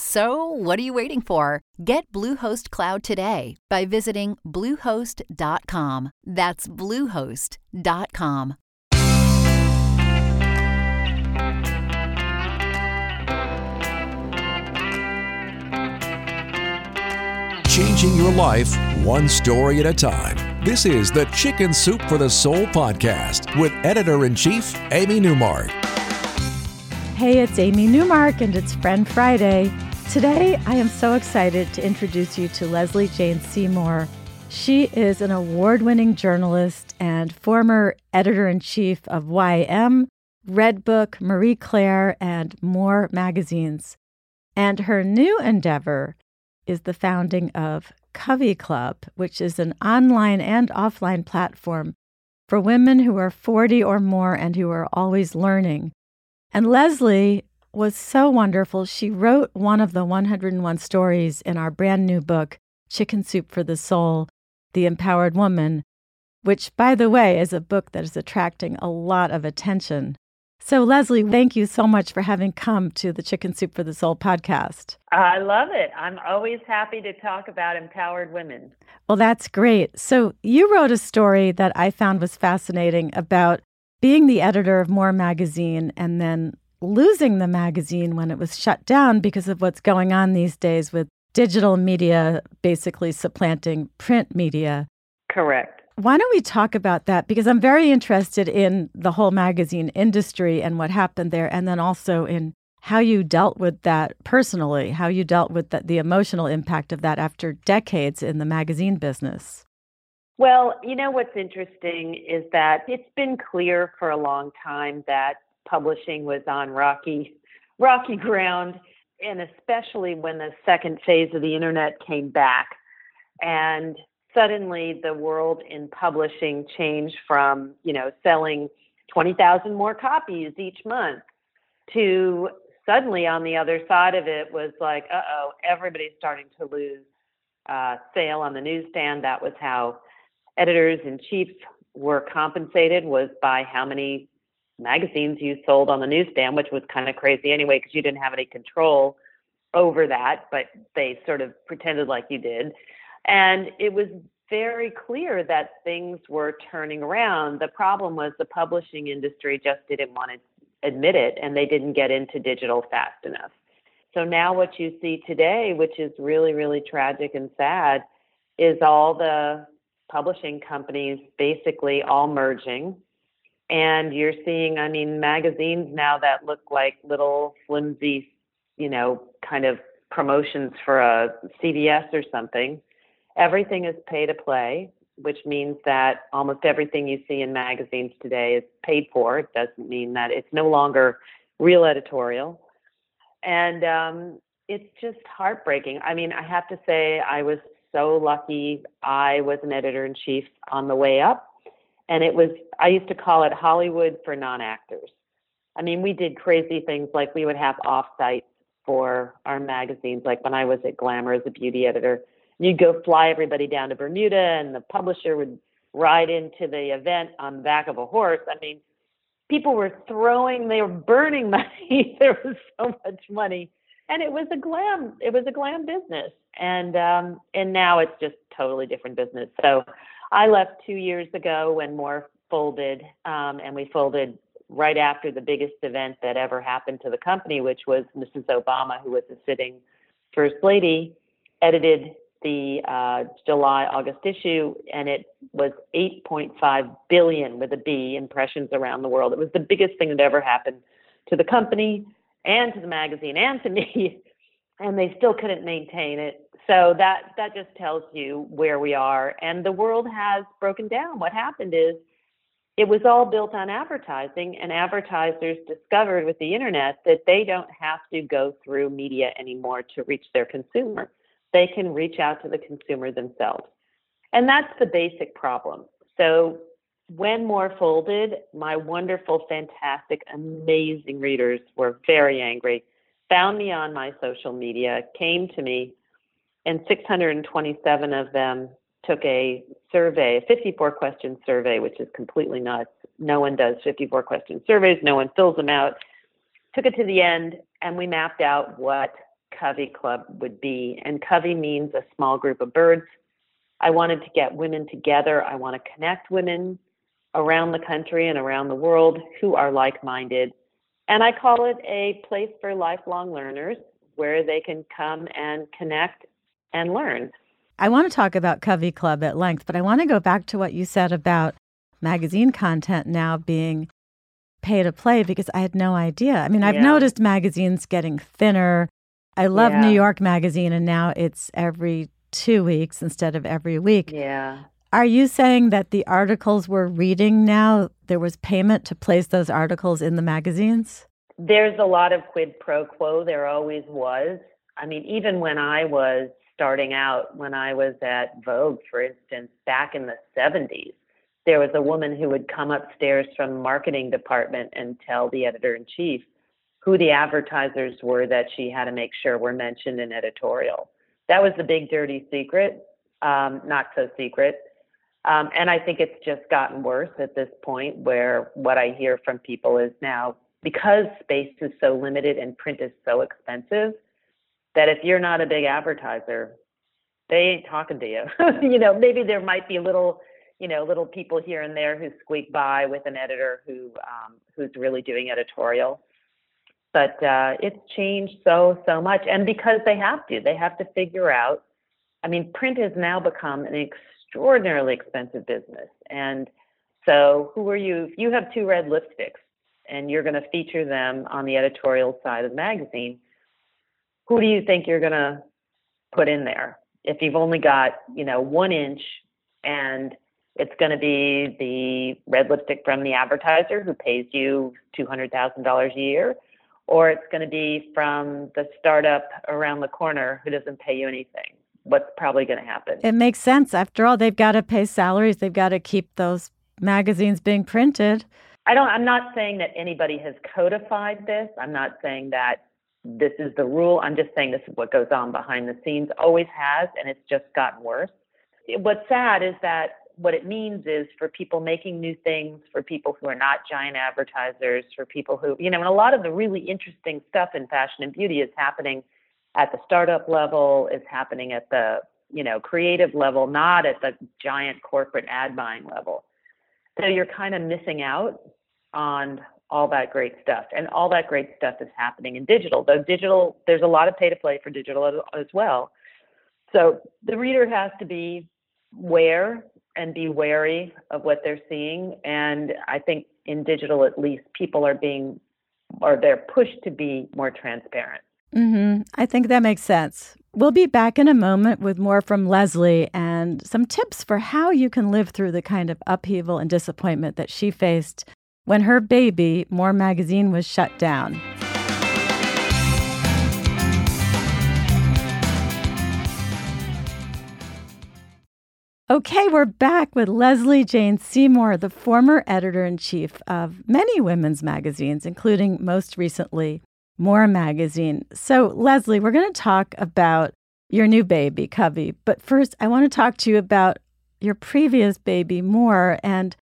So, what are you waiting for? Get Bluehost Cloud today by visiting Bluehost.com. That's Bluehost.com. Changing your life one story at a time. This is the Chicken Soup for the Soul podcast with editor in chief, Amy Newmark. Hey, it's Amy Newmark, and it's Friend Friday. Today, I am so excited to introduce you to Lesley Jane Seymour. She is an award winning journalist and former editor in chief of YM, Redbook, Marie Claire, and more magazines. And her new endeavor is the founding of Covey Club, which is an online and offline platform for women who are 40 or more and who are always learning. And Lesley was so wonderful. She wrote one of the 101 stories in our brand new book, Chicken Soup for the Soul The Empowered Woman, which, by the way, is a book that is attracting a lot of attention. So, Lesley, thank you so much for having come to the Chicken Soup for the Soul podcast. I love it. I'm always happy to talk about empowered women. Well, that's great. So, you wrote a story that I found was fascinating about being the editor of More Magazine and then losing the magazine when it was shut down because of what's going on these days with digital media basically supplanting print media. Correct. Why don't we talk about that? Because I'm very interested in the whole magazine industry and what happened there, and then also in how you dealt with that personally, how you dealt with the, the emotional impact of that after decades in the magazine business. Well, you know what's interesting is that it's been clear for a long time that publishing was on rocky rocky ground and especially when the second phase of the internet came back and suddenly the world in publishing changed from, you know, selling 20,000 more copies each month to suddenly on the other side of it was like, uh-oh, everybody's starting to lose uh, sale on the newsstand. That was how editors in chief were compensated was by how many magazines you sold on the newsstand, which was kind of crazy anyway because you didn't have any control over that, but they sort of pretended like you did. And it was very clear that things were turning around. The problem was the publishing industry just didn't want to admit it and they didn't get into digital fast enough. So now what you see today, which is really, really tragic and sad, is all the publishing companies basically all merging. And you're seeing, I mean, magazines now that look like little flimsy, you know, kind of promotions for a CVS or something. Everything is pay to play, which means that almost everything you see in magazines today is paid for. It doesn't mean that it's no longer real editorial. And um, it's just heartbreaking. I mean, I have to say, I was so lucky. I was an editor in chief on the way up. And it was, I used to call it Hollywood for non actors. I mean, we did crazy things like we would have offsites for our magazines. Like when I was at Glamour as a beauty editor, you'd go fly everybody down to Bermuda, and the publisher would ride into the event on the back of a horse. I mean, people were throwing, they were burning money. there was so much money, and it was a glam. It was a glam business, and um, and now it's just totally different business. So, I left two years ago when more folded, um, and we folded right after the biggest event that ever happened to the company, which was Mrs. Obama, who was the sitting first lady, edited the uh, July August issue, and it was 8.5 billion with a B impressions around the world. It was the biggest thing that ever happened to the company and to the magazine and to me. and they still couldn't maintain it. So that that just tells you where we are. And the world has broken down. What happened is it was all built on advertising, and advertisers discovered with the internet that they don't have to go through media anymore to reach their consumer. They can reach out to the consumer themselves. And that's the basic problem. So when More folded, my wonderful, fantastic, amazing readers were very angry, found me on my social media, came to me, and 627 of them took a survey, a 54 question survey, which is completely nuts. No one does 54 question surveys, no one fills them out. Took it to the end, and we mapped out what Covey Club would be. And Covey means a small group of birds. I wanted to get women together. I want to connect women around the country and around the world who are like minded. And I call it a place for lifelong learners where they can come and connect and learn. I want to talk about Covey Club at length, but I want to go back to what you said about magazine content now being pay to play because I had no idea. I mean, I've yeah. noticed magazines getting thinner. I love yeah. New York Magazine, and now it's every two weeks instead of every week. Yeah. Are you saying that the articles we're reading now, there was payment to place those articles in the magazines? There's a lot of quid pro quo. There always was. I mean, even when I was starting out when I was at Vogue, for instance, back in the 70s, there was a woman who would come upstairs from the marketing department and tell the editor in chief who the advertisers were that she had to make sure were mentioned in editorial. That was the big dirty secret, um, not so secret. Um, and I think it's just gotten worse at this point, where what I hear from people is now because space is so limited and print is so expensive, that if you're not a big advertiser, they ain't talking to you. you know, maybe there might be little, you know, little people here and there who squeak by with an editor who um, who's really doing editorial. But uh, it's changed so so much, and because they have to, they have to figure out. I mean, print has now become an extraordinarily expensive business, and so who are you? If you have two red lipsticks and you're going to feature them on the editorial side of the magazine, who do you think you're going to put in there? If you've only got, you know, one inch and it's going to be the red lipstick from the advertiser who pays you $200,000 a year, or it's going to be from the startup around the corner who doesn't pay you anything. What's probably going to happen? It makes sense. After all, they've got to pay salaries, they've got to keep those magazines being printed. I don't I'm not saying that anybody has codified this. I'm not saying that this is the rule. I'm just saying this is what goes on behind the scenes, always has, and it's just gotten worse. What's sad is that what it means is for people making new things, for people who are not giant advertisers, for people who, you know, and a lot of the really interesting stuff in fashion and beauty is happening at the startup level, is happening at the, you know, creative level, not at the giant corporate ad buying level. So you're kind of missing out on all that great stuff. And all that great stuff is happening in digital. Though digital, there's a lot of pay to play for digital as, as well. So the reader has to be aware and be wary of what they're seeing. And I think in digital, at least, people are being or they're pushed to be more transparent. Mm-hmm. I think that makes sense. We'll be back in a moment with more from Lesley and some tips for how you can live through the kind of upheaval and disappointment that she faced when her baby, More Magazine, was shut down. Okay, we're back with Lesley Jane Seymour, the former editor in chief of many women's magazines, including most recently More Magazine. So, Lesley, we're going to talk about your new baby, Covey. But first, I want to talk to you about your previous baby, More, and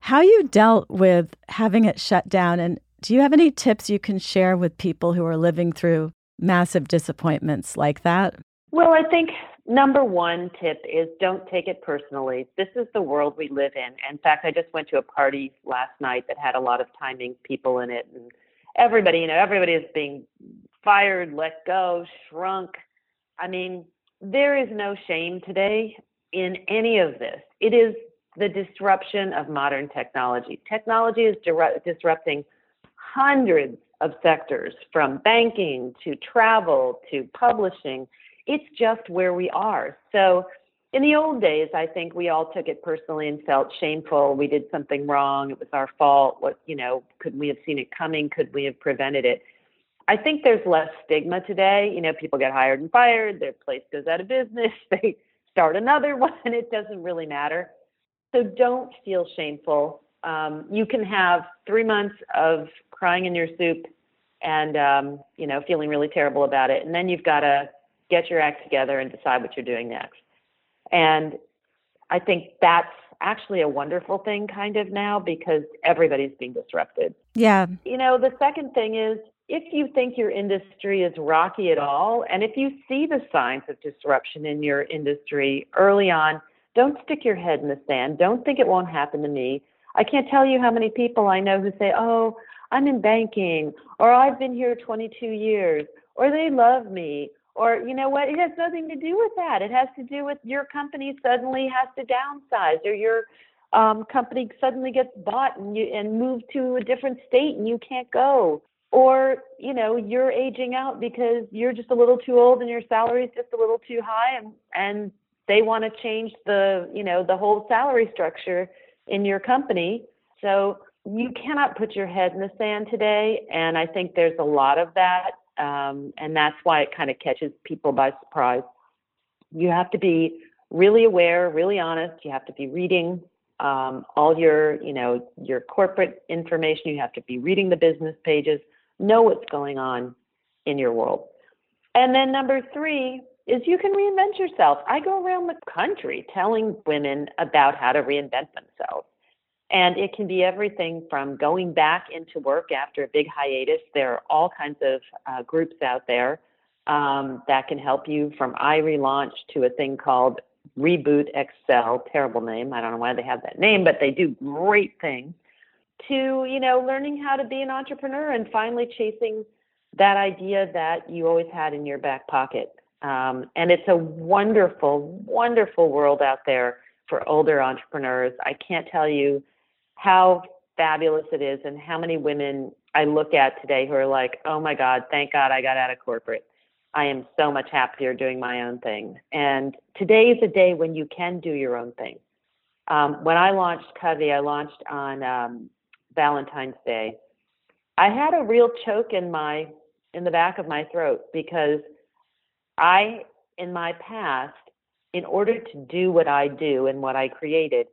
how you dealt with having it shut down. And do you have any tips you can share with people who are living through massive disappointments like that? Well, I think number one tip is don't take it personally. This is the world we live in. In fact, I just went to a party last night that had a lot of Time Inc people in it, and everybody, you know, everybody is being fired, let go, shrunk. I mean, there is no shame today in any of this. It is the disruption of modern technology. Technology is disrupting hundreds of sectors, from banking to travel to publishing. It's just where we are. So in the old days, I think we all took it personally and felt shameful. We did something wrong. It was our fault. What, you know, could we have seen it coming? Could we have prevented it? I think there's less stigma today. You know, people get hired and fired, their place goes out of business, they start another one. It doesn't really matter. So don't feel shameful. Um, you can have three months of crying in your soup and, um, you know, feeling really terrible about it. And then you've got to get your act together and decide what you're doing next. And I think that's actually a wonderful thing kind of now because everybody's being disrupted. Yeah. You know, the second thing is if you think your industry is rocky at all, and if you see the signs of disruption in your industry early on, don't stick your head in the sand. Don't think it won't happen to me. I can't tell you how many people I know who say, Oh, I'm in banking, or I've been here 22 years, or they love me, or you know what it has nothing to do with that. It has to do with your company suddenly has to downsize or your um, company suddenly gets bought and you and moved to a different state and you can't go. Or you know you're aging out because you're just a little too old and your salary is just a little too high and and they want to change the you know the whole salary structure in your company. So you cannot put your head in the sand today and i think there's a lot of that um, and that's why it kind of catches people by surprise. You have to be really aware, really honest. You have to be reading um, all your, you know, your corporate information. You have to be reading the business pages, know what's going on in your world. And then number three is you can reinvent yourself. I go around the country telling women about how to reinvent themselves. And it can be everything from going back into work after a big hiatus. There are all kinds of uh, groups out there um, that can help you from iRelaunch to a thing called Reboot Accel. Terrible name. I don't know why they have that name, but they do great things. To, you know, learning how to be an entrepreneur and finally chasing that idea that you always had in your back pocket. Um, and it's a wonderful, wonderful world out there for older entrepreneurs. I can't tell you how fabulous it is and how many women I look at today who are like, oh my God, thank God I got out of corporate. I am so much happier doing my own thing. And today is a day when you can do your own thing. Um, when I launched Covey, I launched on um, Valentine's Day. I had a real choke in my in the back of my throat because I, in my past, in order to do what I do and what I created,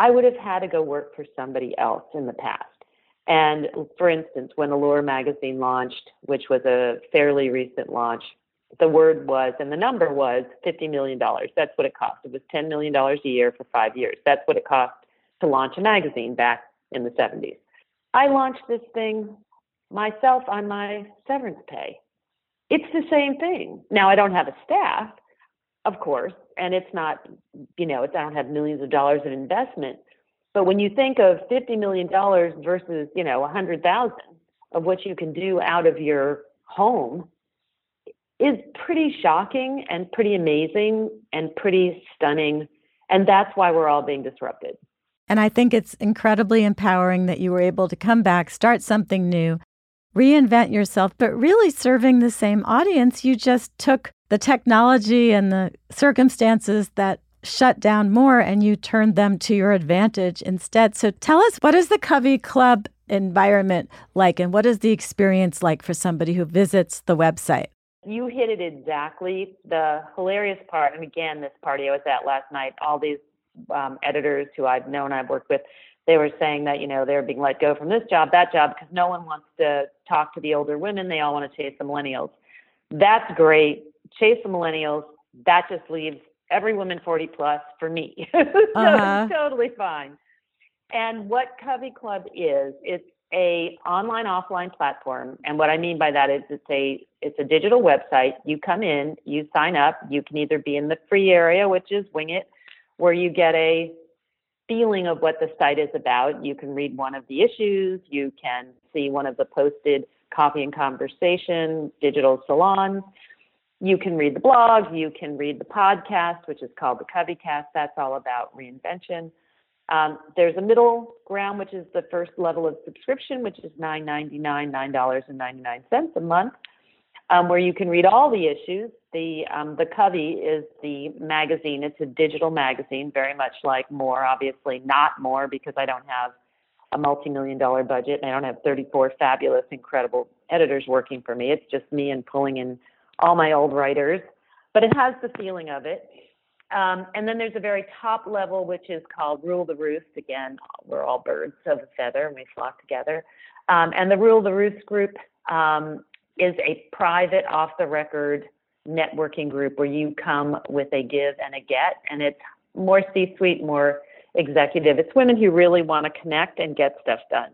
I would have had to go work for somebody else in the past. And for instance, when Allure magazine launched, which was a fairly recent launch, the word was and the number was $50 million. That's what it cost. It was $10 million a year for five years. That's what it cost to launch a magazine back in the 70s. I launched this thing myself on my severance pay. It's the same thing. Now, I don't have a staff, of course, and it's not, you know, it's, I don't have millions of dollars of investment. But when you think of $50 million versus, you know, a 100,000 of what you can do out of your home is pretty shocking and pretty amazing and pretty stunning. And that's why we're all being disrupted. And I think it's incredibly empowering that you were able to come back, start something new, reinvent yourself, but really serving the same audience. You just took the technology and the circumstances that shut down more and you turned them to your advantage instead. So tell us, what is the Covey Club environment like and what is the experience like for somebody who visits the website? You hit it exactly. The hilarious part, and again, this party I was at last night, all these um, editors who I've known, I've worked with, they were saying that, you know, they're being let go from this job, that job, because no one wants to talk to the older women. They all want to chase the millennials. That's great chase the millennials. That just leaves every woman 40 plus for me. so uh-huh. it's totally fine. And what Covey Club is, it's a online offline platform. And what I mean by that is it's a it's a digital website. You come in, you sign up. You can either be in the free area, which is Wing It, where you get a feeling of what the site is about. You can read one of the issues. You can see one of the posted coffee and conversation digital salons you can read the blog, you can read the podcast, which is called the Coveycast. That's all about reinvention. Um, there's a middle ground, which is the first level of subscription, which is $9.99, $9.99 a month, um, where you can read all the issues. The um, the Covey is the magazine. It's a digital magazine, very much like More. Obviously, not More because I don't have a multi-million dollar budget and I don't have 34 fabulous, incredible editors working for me. It's just me and pulling in all my old writers, but it has the feeling of it. Um, and then there's a very top level, which is called Rule the Roost. Again, we're all birds of a feather and we flock together. Um, and the Rule the Roost group um, is a private, off the record networking group where you come with a give and a get, and it's more C suite, more executive. It's women who really want to connect and get stuff done.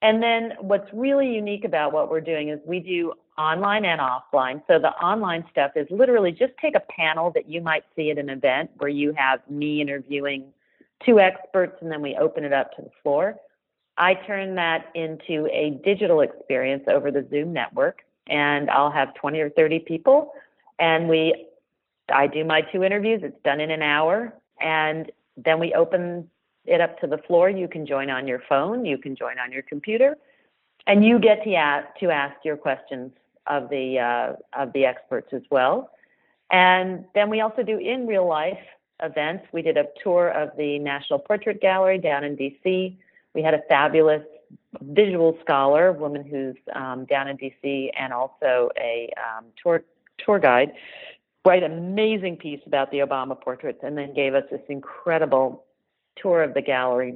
And then what's really unique about what we're doing is we do online and offline. So the online stuff is literally just take a panel that you might see at an event where you have me interviewing two experts and then we open it up to the floor. I turn that into a digital experience over the Zoom network and I'll have 20 or 30 people and we I do my two interviews. It's done in an hour and then we open it up to the floor. You can join on your phone, you can join on your computer, and you get to ask, to ask your questions of the uh, of the experts as well. And then we also do in real life events. We did a tour of the National Portrait Gallery down in DC. We had a fabulous visual scholar, woman who's um, down in DC, and also a um, tour tour guide, write an amazing piece about the Obama portraits, and then gave us this incredible tour of the gallery.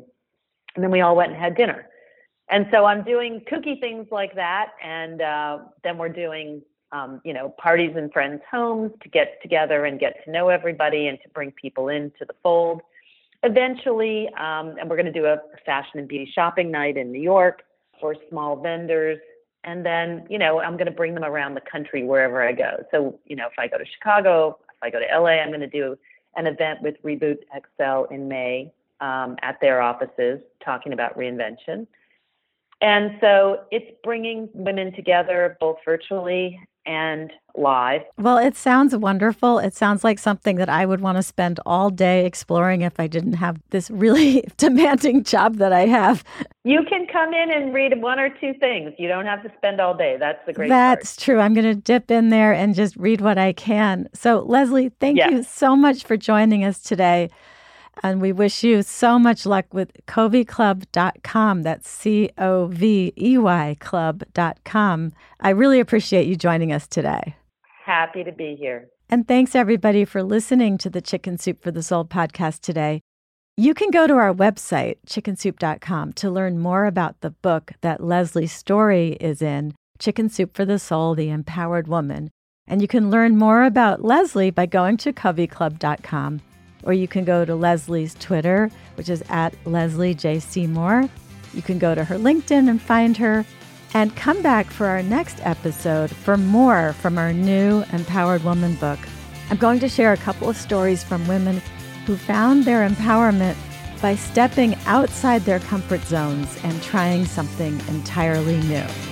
And then we all went and had dinner. And so I'm doing kooky things like that, and uh, then we're doing, um, you know, parties in friends' homes to get together and get to know everybody and to bring people into the fold. Eventually, um, and we're going to do a fashion and beauty shopping night in New York for small vendors, and then, you know, I'm going to bring them around the country wherever I go. So, you know, if I go to Chicago, if I go to LA, I'm going to do an event with Reboot Accel in May um, at their offices talking about reinvention. And so it's bringing women together both virtually and live. Well, it sounds wonderful. It sounds like something that I would want to spend all day exploring if I didn't have this really demanding job that I have. You can come in and read one or two things. You don't have to spend all day. That's the great That's part. true. I'm going to dip in there and just read what I can. So, Lesley, thank yes. you so much for joining us today. And we wish you so much luck with coveyclub.com. That's C O V E Y club.com. I really appreciate you joining us today. Happy to be here. And thanks everybody for listening to the Chicken Soup for the Soul podcast today. You can go to our website, chickensoup.com, to learn more about the book that Lesley's story is in, Chicken Soup for the Soul, The Empowered Woman. And you can learn more about Lesley by going to coveyclub.com or you can go to Lesley's Twitter, which is at Lesley J. Seymour. You can go to her LinkedIn and find her. And come back for our next episode for more from our new Empowered Woman book. I'm going to share a couple of stories from women who found their empowerment by stepping outside their comfort zones and trying something entirely new.